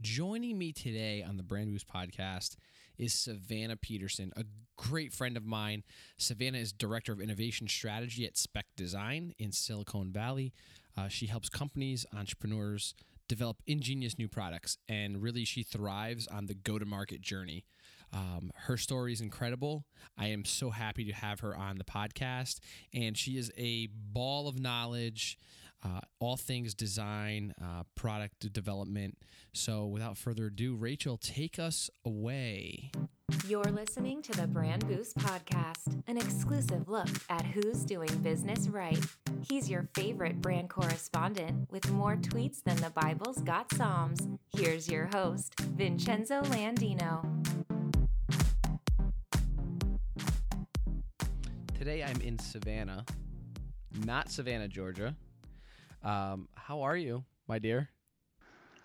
Joining me today on the Brand Boost podcast is Savannah Peterson, a great friend of mine. Savannah is Director of Innovation Strategy at Speck Design in Silicon Valley. Uh, she helps companies, entrepreneurs develop ingenious new products, and really she thrives on the go to market journey. Um, her story is incredible. I am so happy to have her on the podcast, and she is a ball of knowledge uh, all things design, uh, product development. So, without further ado, Rachel, take us away. You're listening to the Brand Boost Podcast, an exclusive look at who's doing business right. He's your favorite brand correspondent with more tweets than the Bible's got Psalms. Here's your host, Vincenzo Landino. Today I'm in Savannah, not Savannah, Georgia. Um, how are you, my dear?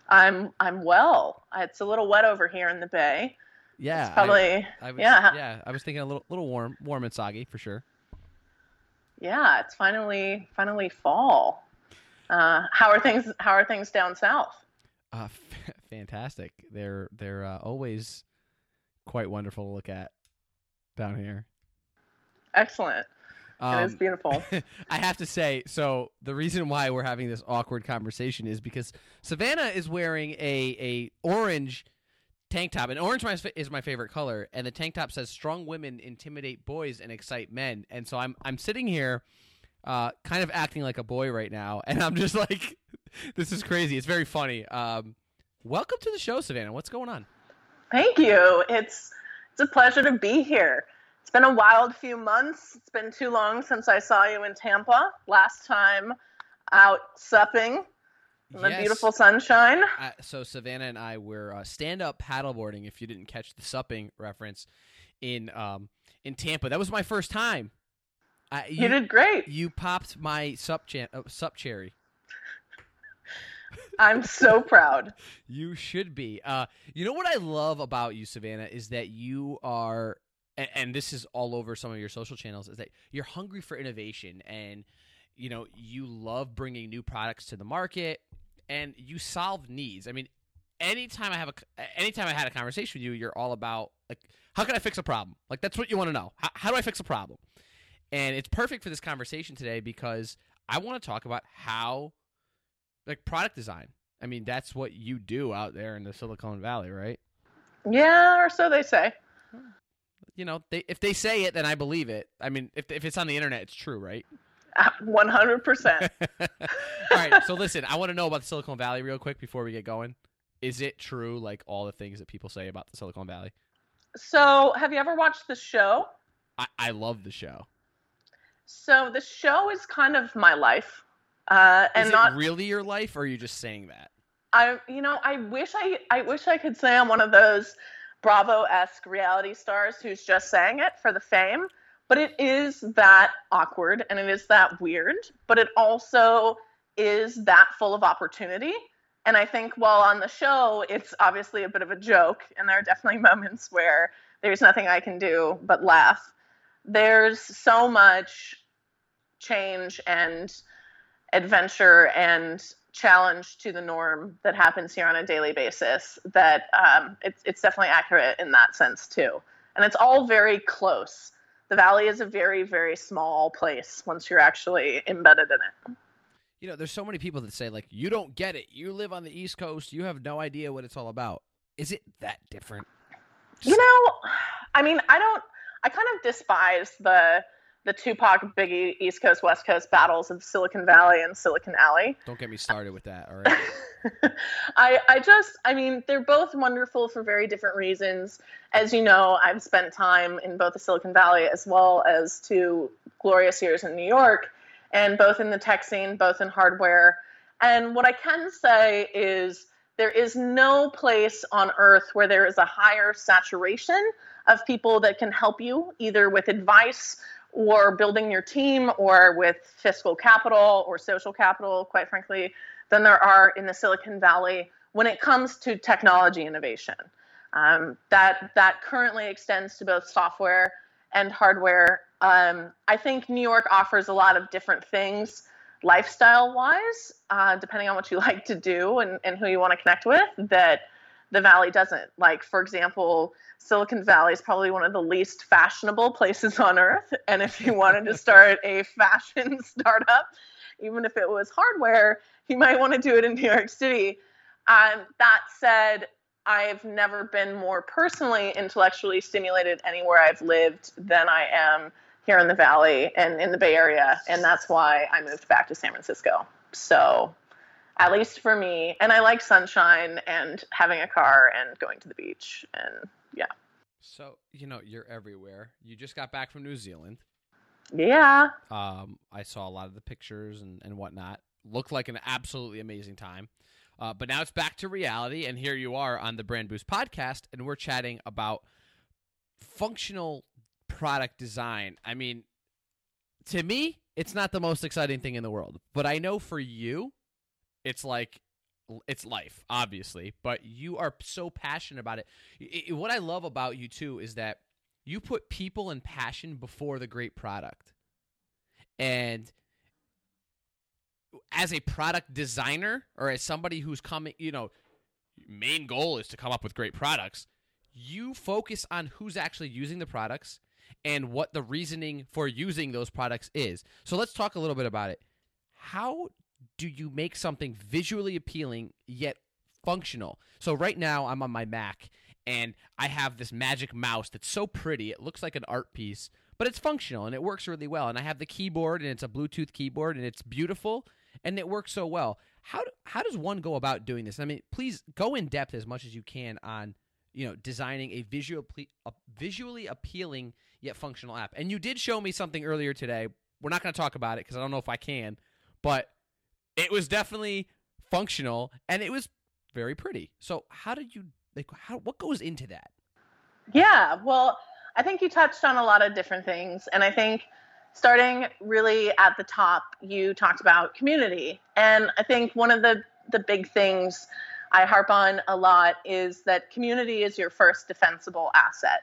I'm I'm well. It's a little wet over here in the bay. Yeah, it's probably. I, I was, yeah, yeah. I was thinking a little little warm, warm and soggy for sure. Yeah, it's finally finally fall. Uh, how are things? How are things down south? Uh, f- fantastic. They're they're uh, always quite wonderful to look at down here. Excellent. Um, it beautiful. I have to say, so the reason why we're having this awkward conversation is because Savannah is wearing a a orange tank top, and orange is my favorite color, and the tank top says "Strong women intimidate boys and excite men," and so I'm I'm sitting here, uh, kind of acting like a boy right now, and I'm just like, this is crazy. It's very funny. Um, welcome to the show, Savannah. What's going on? Thank you. It's it's a pleasure to be here it's been a wild few months. It's been too long since I saw you in Tampa. Last time out supping in the beautiful sunshine. Uh, so Savannah and I were uh, stand up paddleboarding. If you didn't catch the supping reference in um, in Tampa, that was my first time. you, you, did great. You popped my sup cha- uh, sup cherry. I'm so proud. you should be. Uh, you know what I love about you, Savannah, is that you are and, and this is all over some of your social channels, is that you're hungry for innovation and you know you love bringing new products to the market and you solve needs. I mean, anytime I have a anytime I had a conversation with you, you're all about like how can I fix a problem? Like that's what you want to know. How, how do I fix a problem? And it's perfect for this conversation today because I want to talk about how like product design. I mean, that's what you do out there in the Silicon Valley, right? Yeah, or so they say you know, they, if they say it, then I believe it. I mean, if if it's on the internet, it's true, right? One hundred percent. All right. So listen, I want to know about the Silicon Valley real quick before we get going. Is it true, like all the things that people say about the Silicon Valley? So, have you ever watched the show? I, I love the show. So the show is kind of my life, uh, and is not really your life, or are you just saying that? I, you know, I wish I, I wish I could say I'm one of those Bravo esque reality stars who's just saying it for the fame. But it is that awkward and it is that weird, but it also is that full of opportunity. And I think while on the show, it's obviously a bit of a joke, and there are definitely moments where there's nothing I can do but laugh. There's so much change and adventure and challenge to the norm that happens here on a daily basis that um, it's, it's definitely accurate in that sense too. And it's all very close. The valley is a very very small place once you're actually embedded in it. You know there's so many people that say like you don't get it. You live on the east coast. You have no idea what it's all about. Is it that different? You know i mean i don't i kind of despise the the Tupac Biggie East Coast West Coast battles of Silicon Valley and Silicon Alley. Don't get me started with that. All right. I I just I mean they're both wonderful for very different reasons. As you know, I've spent time in both the Silicon Valley as well as two glorious years in New York, and both in the tech scene, both in hardware. And what I can say is there is no place on earth where there is a higher saturation of people that can help you either with advice or building your team or with fiscal capital or social capital, quite frankly, than there are in the Silicon Valley when it comes to technology innovation. Um, that that currently extends to both software and hardware. Um, I think New York offers a lot of different things, lifestyle wise, uh, depending on what you like to do and, and who you want to connect with. That the valley doesn't. Like for example, Silicon Valley is probably one of the least fashionable places on earth, and if you wanted to start a fashion startup, even if it was hardware, you might want to do it in New York City. Um, that said, I've never been more personally intellectually stimulated anywhere I've lived than I am here in the Valley and in the Bay Area. And that's why I moved back to San Francisco. So, at least for me, and I like sunshine and having a car and going to the beach. And yeah. So, you know, you're everywhere. You just got back from New Zealand. Yeah. Um, I saw a lot of the pictures and, and whatnot. Looked like an absolutely amazing time. Uh, but now it's back to reality, and here you are on the Brand Boost podcast, and we're chatting about functional product design. I mean, to me, it's not the most exciting thing in the world, but I know for you, it's like it's life, obviously. But you are so passionate about it. it what I love about you too is that you put people and passion before the great product, and as a product designer or as somebody who's coming, you know, main goal is to come up with great products. You focus on who's actually using the products and what the reasoning for using those products is. So let's talk a little bit about it. How do you make something visually appealing yet functional? So right now I'm on my Mac and I have this magic mouse that's so pretty. It looks like an art piece, but it's functional and it works really well. And I have the keyboard and it's a Bluetooth keyboard and it's beautiful and it works so well. How how does one go about doing this? I mean, please go in depth as much as you can on you know designing a visual a visually appealing yet functional app. And you did show me something earlier today. We're not going to talk about it because I don't know if I can, but it was definitely functional and it was very pretty. So how did you like? How what goes into that? Yeah, well, I think you touched on a lot of different things, and I think starting really at the top, you talked about community. And I think one of the, the big things I harp on a lot is that community is your first defensible asset.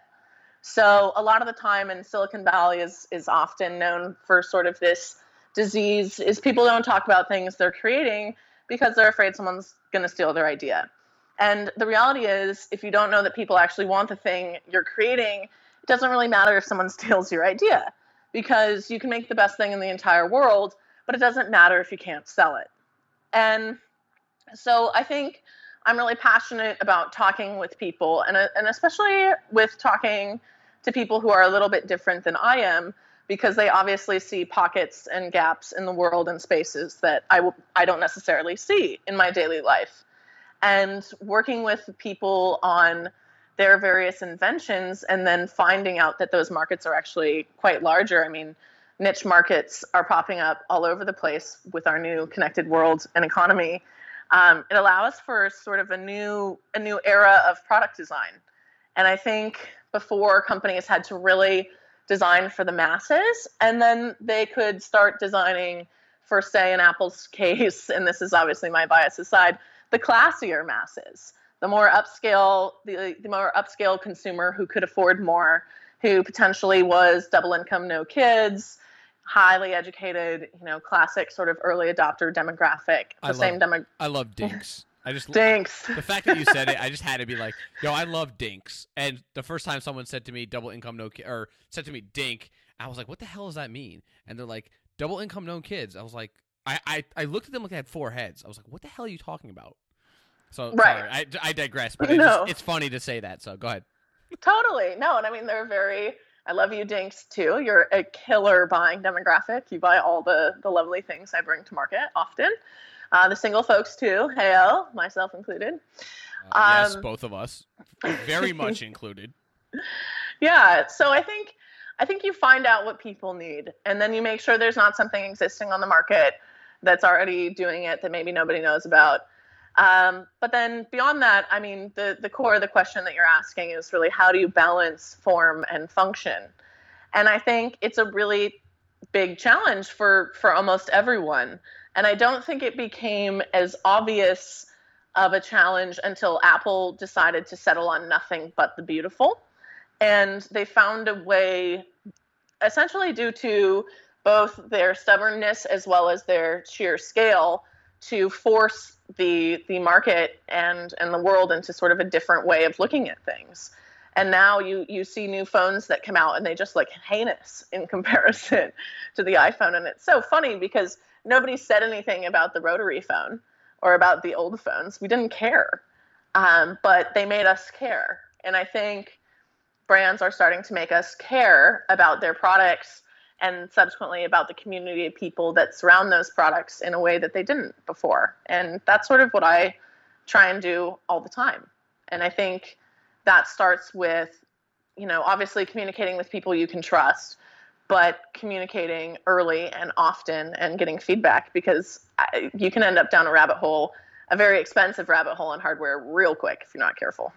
So a lot of the time in Silicon Valley is is often known for sort of this disease is people don't talk about things they're creating because they're afraid someone's going to steal their idea. And the reality is if you don't know that people actually want the thing you're creating, it doesn't really matter if someone steals your idea because you can make the best thing in the entire world, but it doesn't matter if you can't sell it. And so I think I'm really passionate about talking with people, and, uh, and especially with talking to people who are a little bit different than I am, because they obviously see pockets and gaps in the world and spaces that I w- I don't necessarily see in my daily life. And working with people on their various inventions and then finding out that those markets are actually quite larger. I mean, niche markets are popping up all over the place with our new connected world and economy. Um, it allows for sort of a new a new era of product design. And I think before companies had to really design for the masses, and then they could start designing for, say, in Apple's case, and this is obviously my bias aside, the classier masses the more upscale the, the more upscale consumer who could afford more who potentially was double income no kids highly educated you know classic sort of early adopter demographic the I same love, demo I love dinks. I just dinks the fact that you said it, I just had to be like, "Yo, I love dinks." And the first time someone said to me "double income no ki-, or said to me "dink," I was like, "What the hell does that mean?" And they're like, "Double income no kids." I was like, I I, I looked at them like they had four heads. I was like, "What the hell are you talking about?" So Right. sorry, I, I digress, but it's, No. just, it's funny to say that. So go ahead. totally no and i mean they're very i love you dinks too you're a killer buying demographic you buy all the the lovely things i bring to market often uh, the single folks too heyo myself included. Uh, yes, Um, both of us, very much included. yeah so i think i think you find out what people need and then you make sure there's not something existing on the market that's already doing it that maybe nobody knows about. Um, but then beyond that i mean the, the core of the question that you're asking is really how do you balance form and function? And i think it's a really big challenge for for almost everyone and i don't think it became as obvious of a challenge until apple decided to settle on nothing but the beautiful and they found a way essentially due to both their stubbornness as well as their sheer scale to force the the market and and the world into sort of a different way of looking at things. And now you you see new phones that come out and they just look heinous in comparison to the iPhone. And it's so funny because nobody said anything about the rotary phone or about the old phones. We didn't care, um, but they made us care. And I think brands are starting to make us care about their products and subsequently about the community of people that surround those products in a way that they didn't before. And that's sort of what I try and do all the time. And I think that starts with, you know, obviously communicating with people you can trust, but communicating early and often and getting feedback because you can end up down a rabbit hole, a very expensive rabbit hole in hardware real quick if you're not careful.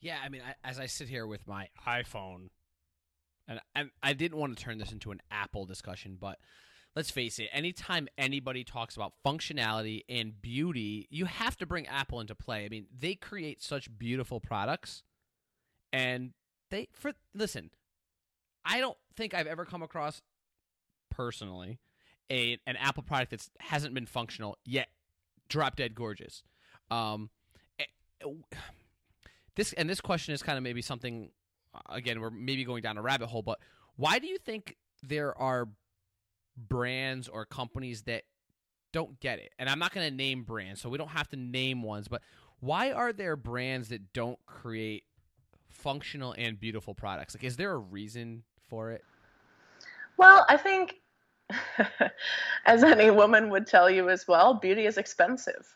Yeah, I mean, I, as I sit here with my iPhone and, and I didn't want to turn this into an Apple discussion, but let's face it, anytime anybody talks about functionality and beauty, you have to bring Apple into play. I mean, they create such beautiful products and they for listen, I don't think I've ever come across personally a an Apple product that hasn't been functional yet drop dead gorgeous. Um eh, this and this question is kind of maybe something again, we're maybe going down a rabbit hole, but why do you think there are brands or companies that don't get it? And I'm not going to name brands, so we don't have to name ones, but why are there brands that don't create functional and beautiful products? Like, is there a reason for it? Well, I think, as any woman would tell you as well, beauty is expensive.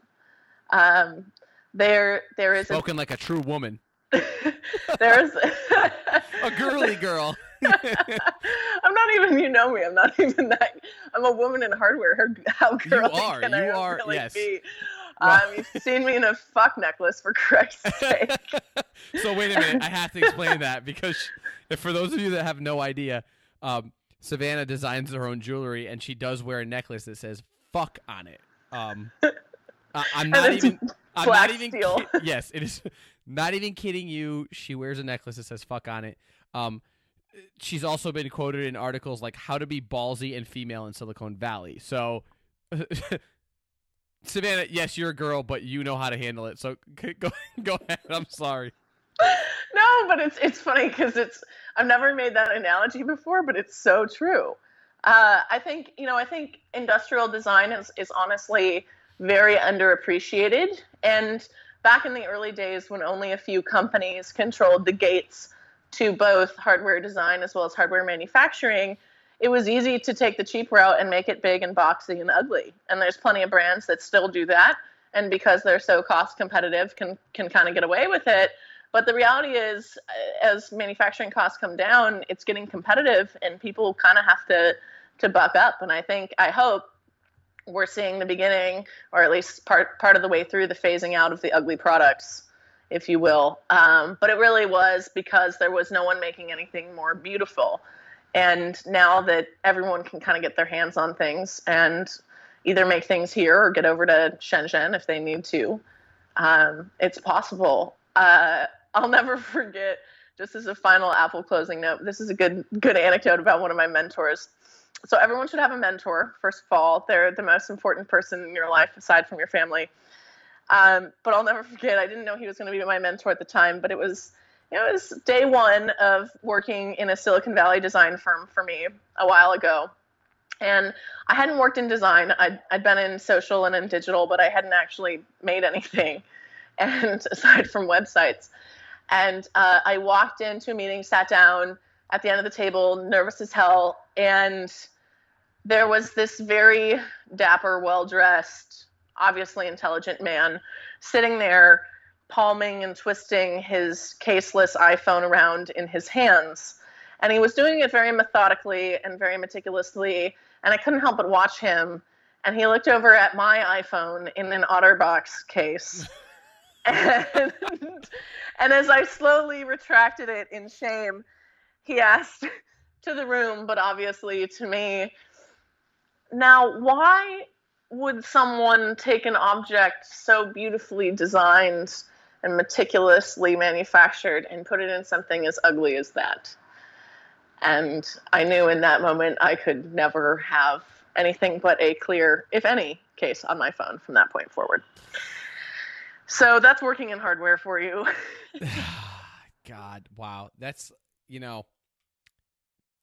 Um, there, there is spoken a, like a true woman. There's a girly girl. I'm not even. You know me. I'm not even that. I'm a woman in hardware. How girly you are. can you I are. really yes. be? Um, you've seen me in a fuck necklace for Christ's sake. so wait a minute. I have to explain that because for those of you that have no idea, um, Savannah designs her own jewelry and she does wear a necklace that says "fuck" on it. Um, I, am not even. I'm not even. Ki- yes, it is. Not even kidding you. She wears a necklace that says "fuck" on it. Um, she's also been quoted in articles like "How to be ballsy and female in Silicon Valley." So, Savannah, yes, you're a girl, but you know how to handle it. So go go ahead. I'm sorry. No, but it's it's funny because it's I've never made that analogy before, but it's so true. Uh, I think you know I think industrial design is is honestly very underappreciated and back in the early days when only a few companies controlled the gates to both hardware design as well as hardware manufacturing, it was easy to take the cheap route and make it big and boxy and ugly. And there's plenty of brands that still do that, and because they're so cost competitive, can can kind of get away with it. But the reality is, uh, as manufacturing costs come down, it's getting competitive, and people kind of have to to buck up. And I think, I hope we're seeing the beginning, or at least part part of the way through the phasing out of the ugly products, if you will. Um, but it really was because there was no one making anything more beautiful. And now that everyone can kind of get their hands on things and either make things here or get over to Shenzhen if they need to, um, it's possible. Uh, I'll never forget. Just as a final Apple closing note, this is a good good anecdote about one of my mentors so everyone should have a mentor first of all they're the most important person in your life aside from your family um, but i'll never forget i didn't know he was going to be my mentor at the time but it was it was day one of working in a silicon valley design firm for me a while ago. And i hadn't worked in design. I'd, I'd been in social and in digital but i hadn't actually made anything. And aside from websites. And uh, i walked into a meeting sat down at the end of the table nervous as hell. And there was this very dapper, well dressed, obviously intelligent man sitting there, palming and twisting his caseless iPhone around in his hands. And he was doing it very methodically and very meticulously. And I couldn't help but watch him. And he looked over at my iPhone in an OtterBox case. and, and as I slowly retracted it in shame, he asked to the room, but obviously to me, now, why would someone take an object so beautifully designed and meticulously manufactured and put it in something as ugly as that? And I knew in that moment I could never have anything but a clear, if any, case on my phone from that point forward. So that's working in hardware for you. God, wow. That's, you know,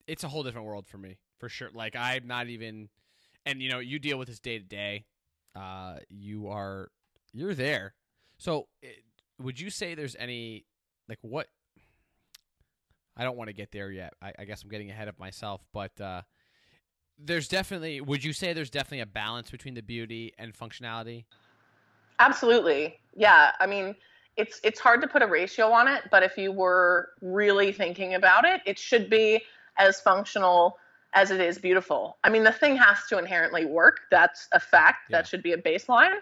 it's a whole different world for me, for sure. Like, I'm not even, and, you know, you deal with this day to day. Uh, you are, you're there. So, it, would you say there's any, like, what, I don't want to get there yet. I, I guess I'm getting ahead of myself, but, uh, there's definitely, would you say there's definitely a balance between the beauty and functionality? Absolutely. Yeah. I mean, it's it's hard to put a ratio on it, but if you were really thinking about it, it should be as functional as it is beautiful. I mean, the thing has to inherently work. That's a fact. Yeah. That should be a baseline.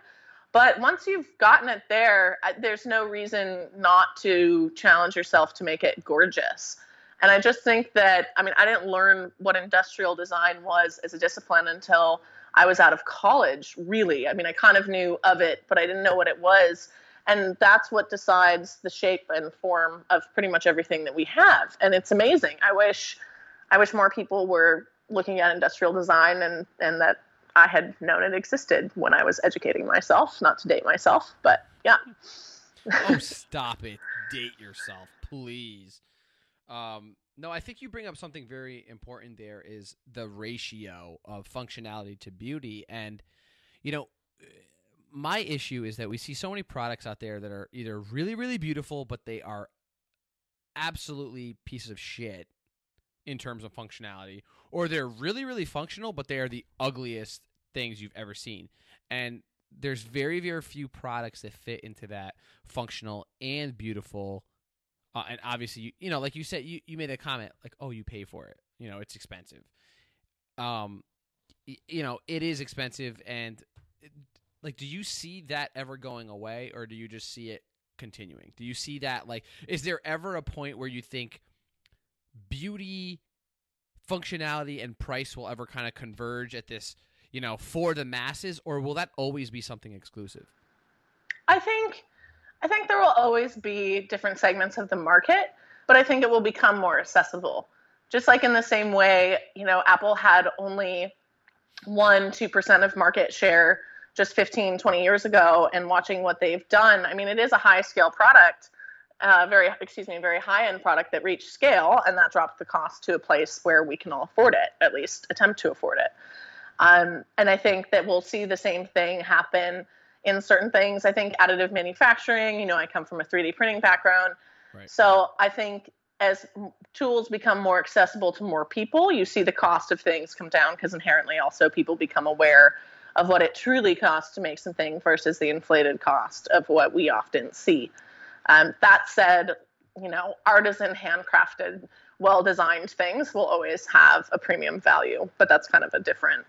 But once you've gotten it there, there's no reason not to challenge yourself to make it gorgeous. And I just think that, I mean, I didn't learn what industrial design was as a discipline until I was out of college, really. I mean, I kind of knew of it, but I didn't know what it was and that's what decides the shape and form of pretty much everything that we have and it's amazing i wish i wish more people were looking at industrial design and and that i had known it existed when i was educating myself not to date myself but yeah. Oh stop it. Date yourself please. Um no i think you bring up something very important there is the ratio of functionality to beauty. And you know my issue is that we see so many products out there that are either really really beautiful but they are absolutely pieces of shit in terms of functionality or they're really really functional but they are the ugliest things you've ever seen. And there's very very few products that fit into that functional and beautiful uh, and obviously you, you know like you said you, you made a comment like oh you pay for it. You know it's expensive. Um you know it is expensive and like do you see that ever going away or do you just see it continuing? Do you see that like is there ever a point where you think beauty functionality and price will ever kind of converge at this you know for the masses or will that always be something exclusive i think i think there will always be different segments of the market but i think it will become more accessible just like in the same way you know apple had only 1 2% of market share just 15, 20 years ago and watching what they've done. I mean, it is a high scale product, uh, very, excuse me, very high end product that reached scale, and that dropped the cost to a place where we can all afford it, at least attempt to afford it. Um, and I think that we'll see the same thing happen in certain things. I think additive manufacturing, you know, I come from a 3D printing background. Right. So I think as tools become more accessible to more people, you see the cost of things come down because inherently also people become aware of what it truly costs to make something versus the inflated cost of what we often see. Um, that said, you know, artisan, handcrafted, well designed things will always have a premium value, but that's kind of a different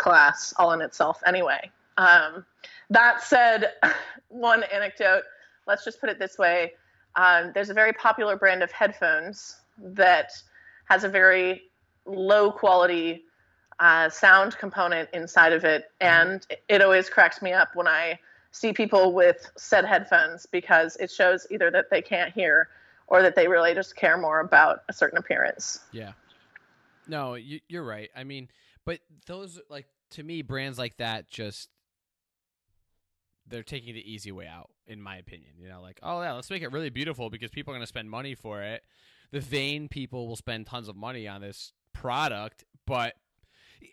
class all in itself anyway. Um, that said, one anecdote, let's just put it this way um, there's a very popular brand of headphones that has a very low quality uh, sound component inside of it, mm-hmm. and it always cracks me up when I see people with said headphones because it shows either that they can't hear or that they really just care more about a certain appearance. Yeah. No, you, you're right. I mean, but those like to me, brands like that just they're taking the easy way out, in my opinion. You know, like, oh yeah, let's make it really beautiful because people are going to spend money for it. The vain people will spend tons of money on this product, but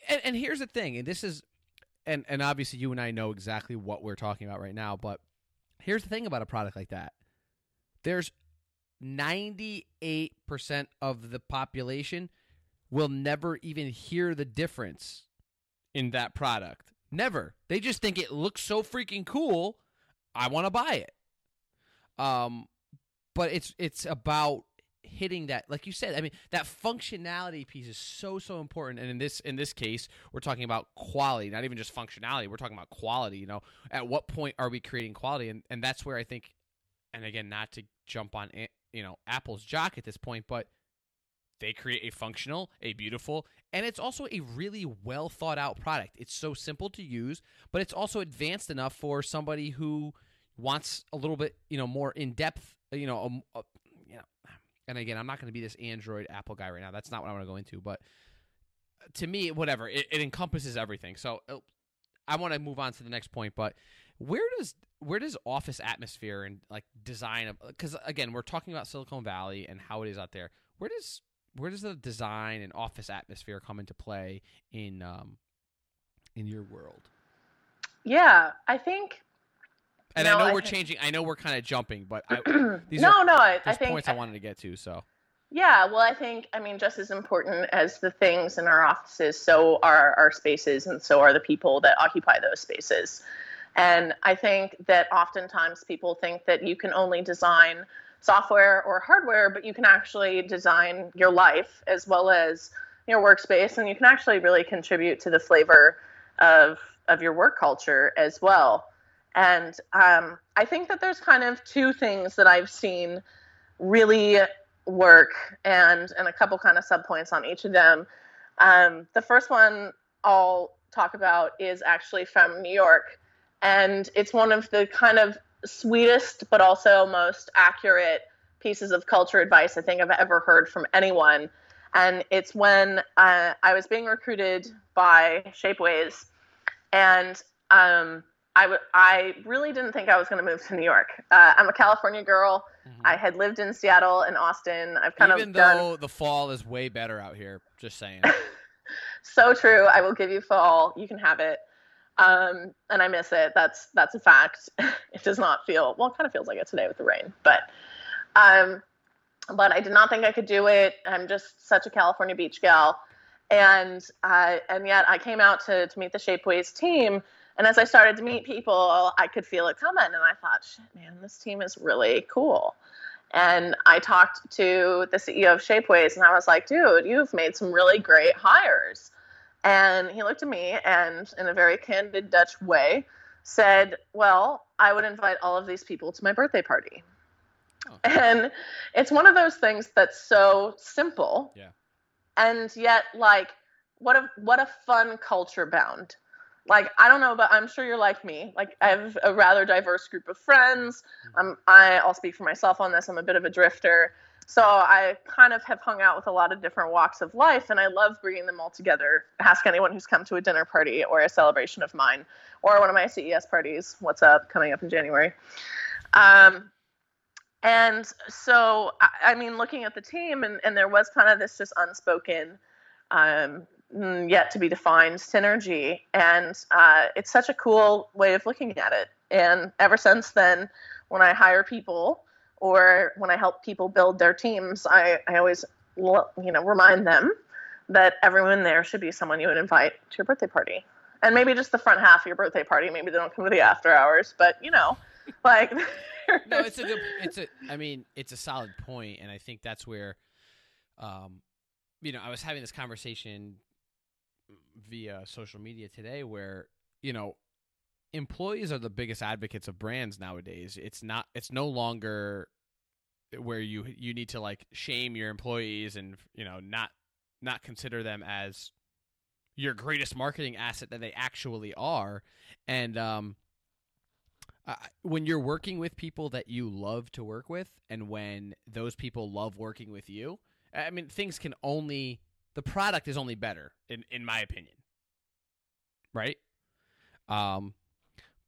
and, and here's the thing, and this is, and and obviously you and I know exactly what we're talking about right now, but here's the thing about a product like that. There's 98% of the population will never even hear the difference in that product. Never. They just think it looks so freaking cool. I want to buy it. Um, but it's it's about hitting that like you said i mean that functionality piece is so so important and in this in this case we're talking about quality not even just functionality we're talking about quality you know at what point are we creating quality and and that's where i think and again not to jump on you know apple's jock at this point but they create a functional a beautiful and it's also a really well thought out product it's so simple to use but it's also advanced enough for somebody who wants a little bit you know more in depth you know um, uh, a, a, and again, I'm not going to be this Android Apple guy right now. That's not what I want to go into. But uh, to me, whatever, it, it encompasses everything. So uh, I want to move on to the next point, but where does where does office atmosphere and like design of because again we're talking about Silicon Valley and how it is out there. Where does where does the design and office atmosphere come into play in um in your world? Yeah, I think. And No, I know I we're think- changing. I know we're kind of jumping, but I, these no, are no, I, I think points I wanted to get to. So Yeah, well, I think, I mean, just as important as the things in our offices, so are our spaces, and so are the people that occupy those spaces. And I think that oftentimes people think that you can only design software or hardware, but you can actually design your life as well as your workspace, and you can actually really contribute to the flavor of of your work culture as well. And um, I think that there's kind of two things that I've seen really work and and a couple kind of subpoints on each of them. Um, the first one I'll talk about is actually from New York, and it's one of the kind of sweetest but also most accurate pieces of culture advice I think I've ever heard from anyone. And it's when uh, I was being recruited by Shapeways, and um, I, w- I really didn't think I was going to move to New York. Uh, I'm a California girl. I had lived in Seattle and Austin. I've kind even of done Even though the fall is way better out here, just saying. so true. I will give you fall. You can have it. Um, and I miss it. That's that's a fact. it does not feel well. It kind of feels like it today with the rain, but um, but I did not think I could do it. I'm just such a California beach gal, and uh, and yet I came out to to meet the Shapeways team. And as I started to meet people, I could feel it coming, and I thought, shit, man, this team is really cool. And I talked to the CEO of Shapeways, and I was like, dude, you've made some really great hires. And he looked at me and, in a very candid Dutch way, said, Well, I would invite all of these people to my birthday party. Oh. And it's one of those things that's so simple. Yeah. And yet, like, what a what a fun culture bound. Like, I don't know, but I'm sure you're like me. Like, I have a rather diverse group of friends. I'm, I, I'll speak for myself on this. I'm a bit of a drifter. So I kind of have hung out with a lot of different walks of life, and I love bringing them all together. Ask anyone who's come to a dinner party or a celebration of mine, or one of my CES parties. What's up? Coming up in January. Um, and so, I, I mean, looking at the team, and, and there was kind of this just unspoken, um, mm, yet to be defined synergy, and uh, it's such a cool way of looking at it. And ever since then, when I hire people or when I help people build their teams, I, I always you know remind them that everyone there should be someone you would invite to your birthday party, and maybe just the front half of your birthday party. Maybe they don't come to the after hours, but you know, like no, it's a good. It's a. I mean, it's a solid point, and I think that's where, um, you know, I was having this conversation via social media today, where you know, employees are the biggest advocates of brands nowadays. It's not. It's no longer where you you need to like shame your employees and you know not not consider them as your greatest marketing asset that they actually are and um uh, when you're working with people that you love to work with and when those people love working with you i mean things can only the product is only better in in my opinion right um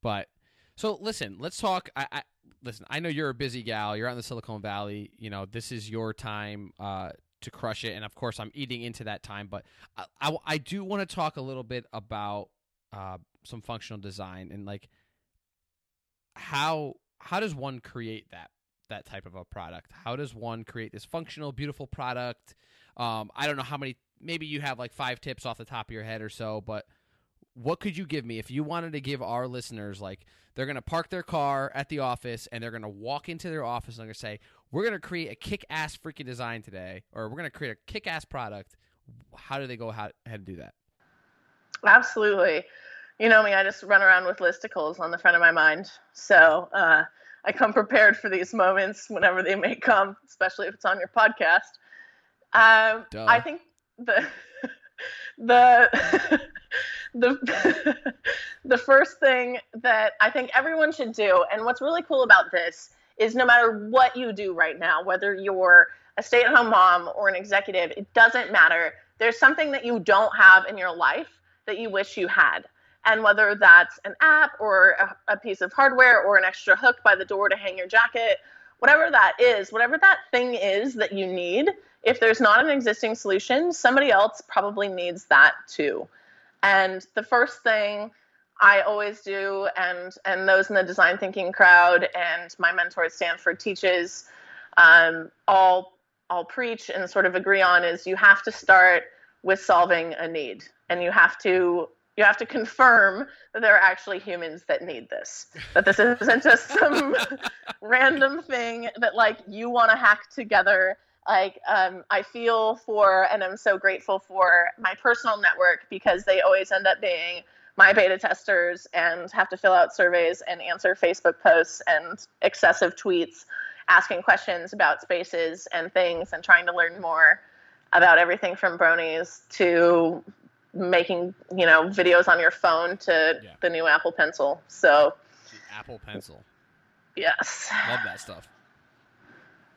but so listen let's talk i, I listen i know you're a busy gal you're out in the silicon valley you know this is your time uh to crush it and of course i'm eating into that time but i, I, I do want to talk a little bit about uh some functional design and like how how does one create that that type of a product? How does one create this functional beautiful product? Um i don't know how many maybe you have like five tips off the top of your head or so but what could you give me if you wanted to give our listeners like they're going to park their car at the office and they're going to walk into their office and they're going to say we're going to create a kick-ass freaking design today or we're going to create a kick-ass product how do they go how, ahead and do that Absolutely. You know me, I just run around with listicles on the front of my mind. So uh, I come prepared for these moments whenever they may come, especially if it's on your podcast. Um, I think the the the the first thing that I think everyone should do, and what's really cool about this is no matter what you do right now, whether you're a stay-at-home mom or an executive, it doesn't matter. There's something that you don't have in your life that you wish you had. And whether that's an app or a, a piece of hardware or an extra hook by the door to hang your jacket, whatever that is, whatever that thing is that you need, if there's not an existing solution, somebody else probably needs that too. And the first thing I always do, and and those in the design thinking crowd, and my mentor at Stanford teaches, um, all all preach and sort of agree on is you have to start with solving a need, and you have to you have to confirm that there are actually humans that need this. That this isn't just some random thing that like you want to hack together like um, i feel for and i'm so grateful for my personal network because they always end up being my beta testers and have to fill out surveys and answer facebook posts and excessive tweets asking questions about spaces and things and trying to learn more about everything from bronies to making you know videos on your phone to Yeah. the new Apple Pencil. So Apple Pencil. yes, Love that stuff.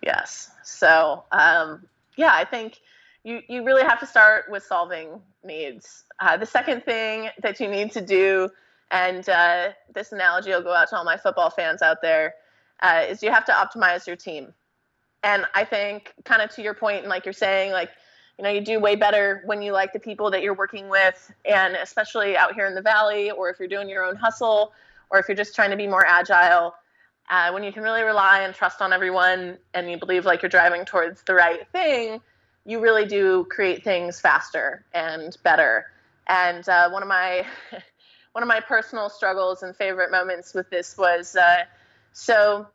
Yes. So um, yeah, I think you you really have to start with solving needs. Uh, the second thing that you need to do, and uh, this analogy will go out to all my football fans out there, uh, is you have to optimize your team. And I think, kind of to your point, and like you're saying, like you know, you do way better when you like the people that you're working with, and especially out here in the valley, or if you're doing your own hustle, or if you're just trying to be more agile. Uh, when you can really rely and trust on everyone, and you believe like you're driving towards the right thing, you really do create things faster and better. And uh, one of my one of my personal struggles and favorite moments with this was uh, so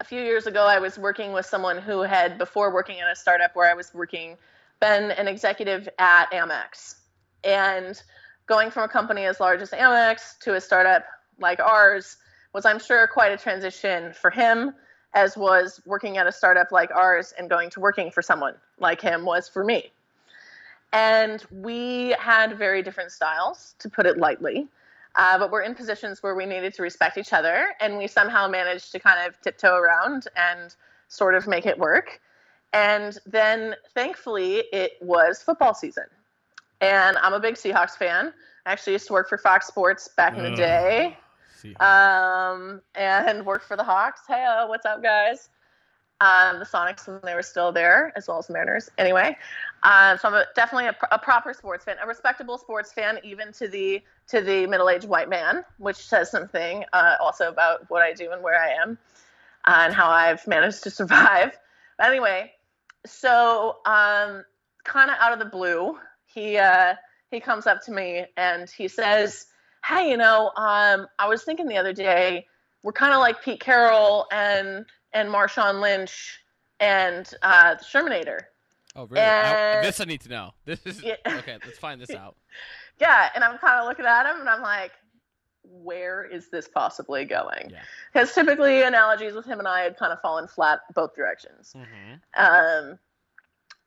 a few years ago I was working with someone who had before working at a startup where I was working been an executive at Amex and going from a company as large as Amex to a startup like ours was I'm sure quite a transition for him as was working at a startup like ours and going to working for someone like him was for me. And we had very different styles, to put it lightly. Uh, but we're in positions where we needed to respect each other, and we somehow managed to kind of tiptoe around and sort of make it work. And then thankfully, it was football season. And I'm a big Seahawks fan. I actually used to work for Fox Sports back in the day See, um, and worked for the Hawks. Hey, uh, what's up, guys? Um, the Sonics when they were still there, as well as the Mariners. Anyway, uh, so I'm a, definitely a, a proper sports fan, a respectable sports fan, even to the to the middle-aged white man, which says something uh, also about what I do and where I am, uh, and how I've managed to survive. But anyway, so um, kind of out of the blue, he uh, he comes up to me and he says, "Hey, you know, um, I was thinking the other day, we're kind of like Pete Carroll and and Marshawn Lynch and uh, the Shermanator." oh, really? I- uh, this I need to know. This is Yeah. okay. Let's find this out. Yeah, and I'm kind of looking at him and I'm like, where is this possibly going? Yeah. Typically analogies with him and I had kind of fallen flat both directions. Mm-hmm. Um,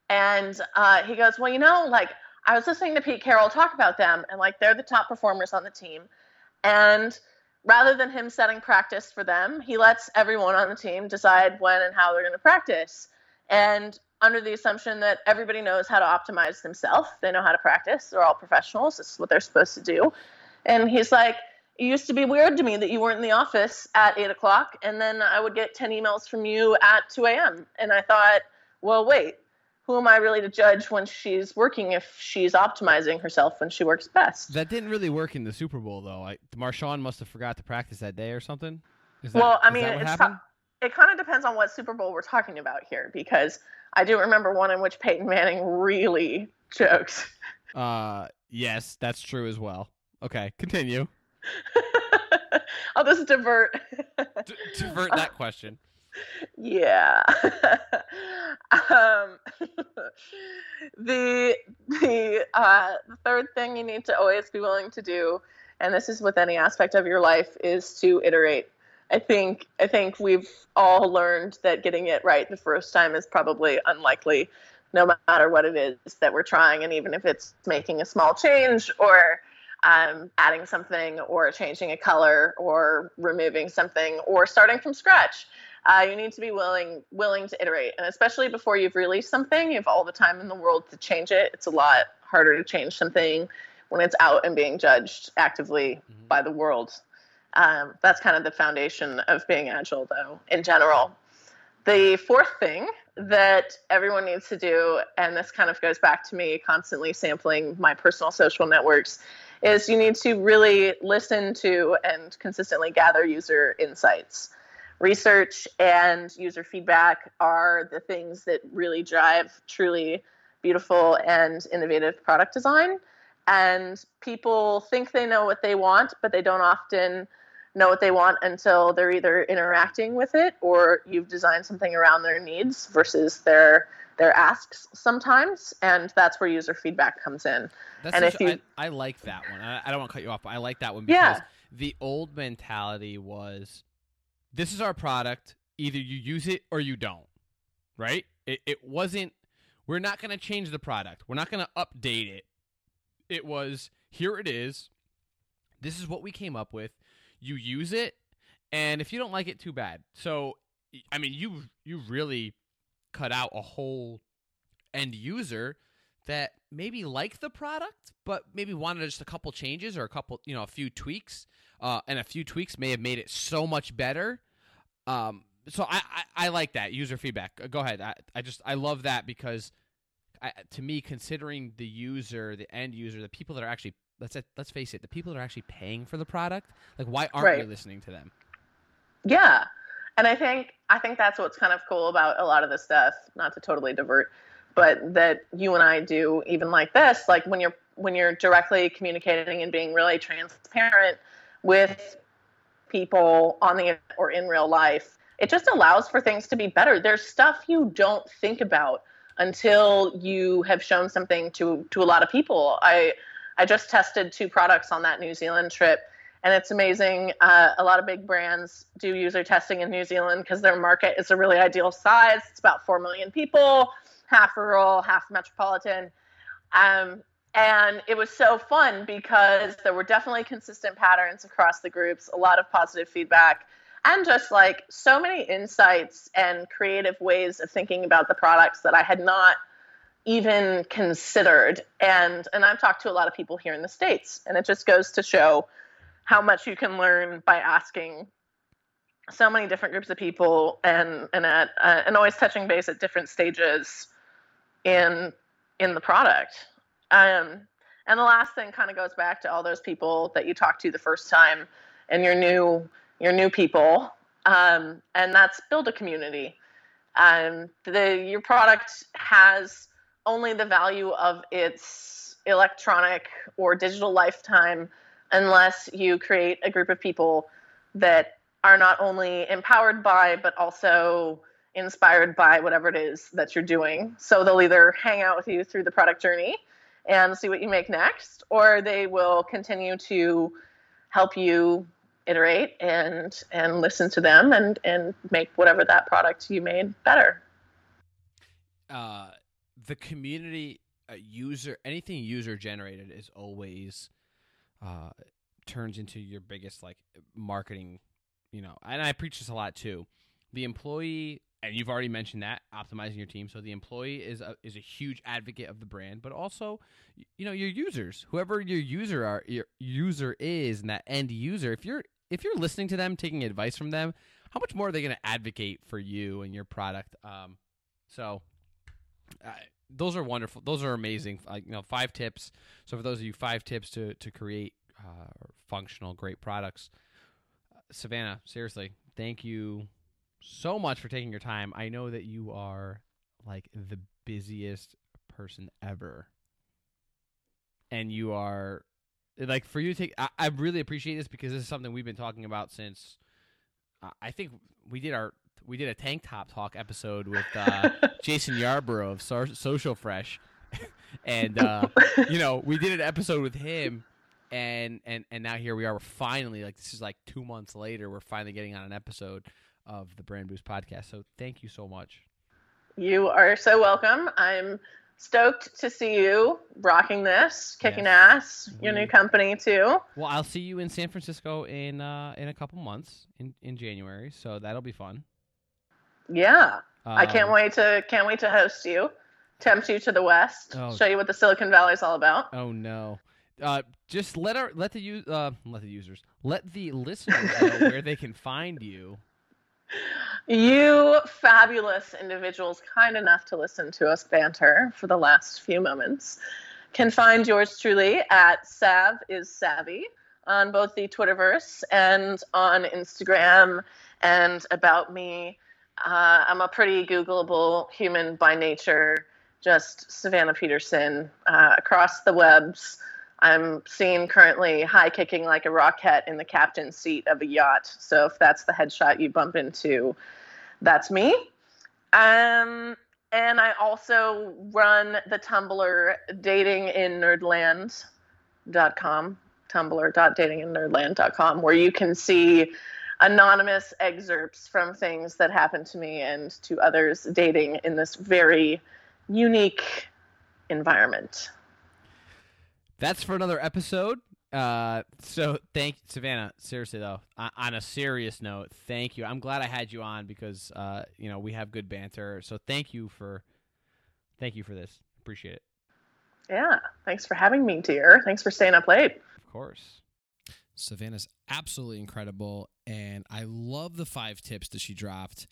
and uh, he goes, Well, you know, like I was listening to Pete Carroll talk about them, and like they're the top performers on the team. And rather than him setting practice for them, he lets everyone on the team decide when and how they're going to practice. And under the assumption that everybody knows how to optimize themselves, they know how to practice, they're all professionals, this is what they're supposed to do. And he's like, it used to be weird to me that you weren't in the office at 8 o'clock, and then I would get 10 emails from you at 2 a.m. And I thought, well, wait, who am I really to judge when she's working if she's optimizing herself when she works best? That didn't really work in the Super Bowl though. I, Marshawn must have forgot to practice that day or something. Is that, Well, I mean, that what it's happened? it kind of depends on what Super Bowl we're talking about here because I do remember one in which Peyton Manning really choked. Uh, yes, that's true as well. Okay, continue. I'll just divert. D- divert that question. yeah. um, the the uh, the third thing you need to always be willing to do, and this is with any aspect of your life, is to iterate. I think I think we've all learned that getting it right the first time is probably unlikely, no matter what it is that we're trying, and even if it's making a small change or um, adding something or changing a color or removing something or starting from scratch. Uh, you need to be willing willing to iterate, and especially before you've released something, you have all the time in the world to change it. It's a lot harder to change something when it's out and being judged actively Mhm. by the world. Um, that's kind of the foundation of being agile, though, in general. The fourth thing that everyone needs to do, and this kind of goes back to me constantly sampling my personal social networks, is you need to really listen to and consistently gather user insights. Research and user feedback are the things that really drive truly beautiful and innovative product design. And people think they know what they want, but they don't often know what they want until they're either interacting with it or you've designed something around their needs versus their their asks sometimes and that's where user feedback comes in That's And if you- I, I like that one. I, I don't want to cut you off, but I like that one because Yeah. the old mentality was this is our product. Either you use it or you don't. Right? It, it wasn't, we're not going to change the product. We're not going to update it. It was, here it is. This is what we came up with. You use it. And if you don't like it, too bad. So, I mean, you you really cut out a whole end user that maybe like the product, but maybe wanted just a couple changes or a couple, you know, a few tweaks. Uh, and a few tweaks may have made it so much better. Um, so I, I, I like that user feedback. Uh, Go ahead. I, I just I love that because I, to me, considering the user, the end user, the people that are actually let's let's face it, the people that are actually paying for the product, like why aren't we Right. listening to them? Yeah. And I think I think that's what's kind of cool about a lot of this stuff, not to totally divert, but that you and I do even like this, like when you're when you're directly communicating and being really transparent with people on the or in real life, it just allows for things to be better. There's stuff you don't think about until you have shown something to to a lot of people. I I just tested two products on that New Zealand trip and it's amazing. Uh, a lot of big brands do user testing in New Zealand because their market is a really ideal size. It's about 4 million people, half rural, half metropolitan. Um, and it was so fun because there were definitely consistent patterns across the groups, a lot of positive feedback, and just like so many insights and creative ways of thinking about the products that I had not even considered. And and I've talked to a lot of people here in the states, and it just goes to show how much you can learn by asking so many different groups of people and and at uh, and always touching base at different stages in in the product. Um, and the last thing kind of goes back to all those people that you talked to the first time and your new your new people, um, and that's build a community. Um, the your product has only the value of its electronic or digital lifetime unless you create a group of people that are not only empowered by but also inspired by whatever it is that you're doing. So they'll either hang out with you through the product journey and see what you make next, or they will continue to help you iterate and and listen to them and and make whatever that product you made better. uh, the community uh, user anything user generated is always uh, turns into your biggest like marketing you know and i preach this a lot too the employee and you've already mentioned that optimizing your team so the employee is a, is a huge advocate of the brand but also you know your users whoever your user are your user is and that end user if you're if you're listening to them taking advice from them how much more are they going to advocate for you and your product um so uh, those are wonderful. Those are amazing. You know, five tips. So for those of you, five tips to to create uh, functional, great products. Uh, Savannah, seriously, thank you so much for taking your time. I know that you are like the busiest person ever, and you are like for you to take. I, I really appreciate this because this is something we've been talking about since. Uh, I think we did our we did a tank top talk episode with uh, Jason Yarborough of so- Social Fresh, and uh, you know we did an episode with him, and and and now here we are. We're finally like this is like two months later. We're finally getting on an episode of the Brand Boost podcast. So thank you so much. You are so welcome. I'm stoked to see you rocking this, kicking Yes. ass. Your new company too. Well, I'll see you in San Francisco in uh, in a couple months in in January. So that'll be fun. Yeah, I can't Um, wait to can't wait to host you, tempt you to the west, Oh. show you what the Silicon Valley is all about. Oh no. uh, just let our let the u- uh, let the users let the listeners know where they can find you. You fabulous individuals, kind enough to listen to us banter for the last few moments, can find yours truly at Sav is Savvy on both the Twitterverse and on Instagram and about me. Uh, I'm a pretty Googleable human by nature, just Savannah Peterson uh, across the webs. I'm seen currently high kicking like a rocket in the captain's seat of a yacht. So if that's the headshot you bump into, that's me. Um, and I also run the Tumblr dating in datinginnerdland.com, tumblr.datinginnerdland.com, where you can see anonymous excerpts from things that happened to me and to others dating in this very unique environment. That's for another episode. Uh, so thank Savannah. Seriously though, on, on a serious note, thank you. I'm glad I had you on because uh, you know we have good banter. So thank you for, thank you for this. Appreciate it. Yeah, thanks for having me, dear. Thanks for staying up late. Of course. Savannah's absolutely incredible, and I love the five tips that she dropped.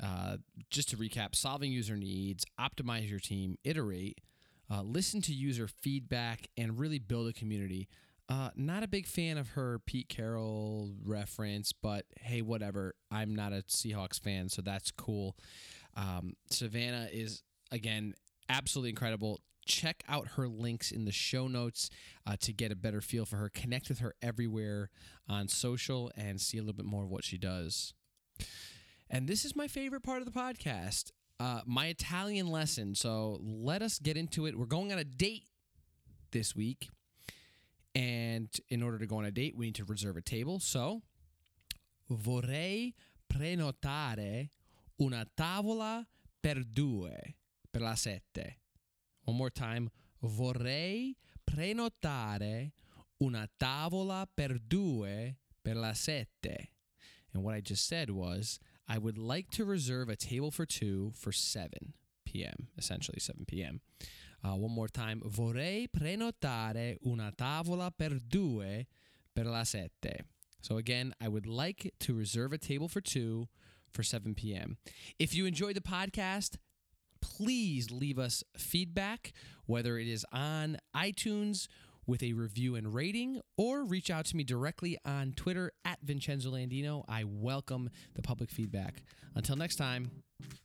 Uh, just to recap: solving user needs, optimize your team, iterate, uh, listen to user feedback, and really build a community. Uh, not a big fan of her Pete Carroll reference, but hey, whatever. I'm not a Seahawks fan, so that's cool. Um, Savannah is, again, absolutely incredible. Check out her links in the show notes uh, to get a better feel for her. Connect with her everywhere on social and see a little bit more of what she does. And this is my favorite part of the podcast uh, my Italian lesson. So let us get into it. We're going on a date this week. And in order to go on a date, we need to reserve a table. So, vorrei prenotare una tavola per due per la sette. One more time. Vorrei prenotare una tavola per due per la sette. And what I just said was, I would like to reserve a table for two for 7 p.m., essentially 7 p.m. Uh, one more time. Vorrei prenotare una tavola per due per la sette. So again, I would like to reserve a table for two for 7 p.m. If you enjoyed the podcast, please leave us feedback, whether it is on iTunes with a review and rating, or reach out to me directly on Twitter at Vincenzo Landino. I welcome the public feedback. Until next time,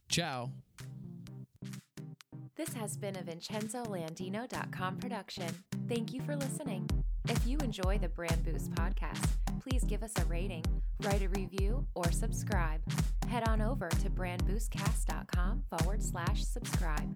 ciao. This has been a VincenzoLandino.com production. Thank you for listening. If you enjoy the Brand Boost podcast, please give us a rating, write a review, or subscribe. Head on over to brandboostcast.com forward slash subscribe.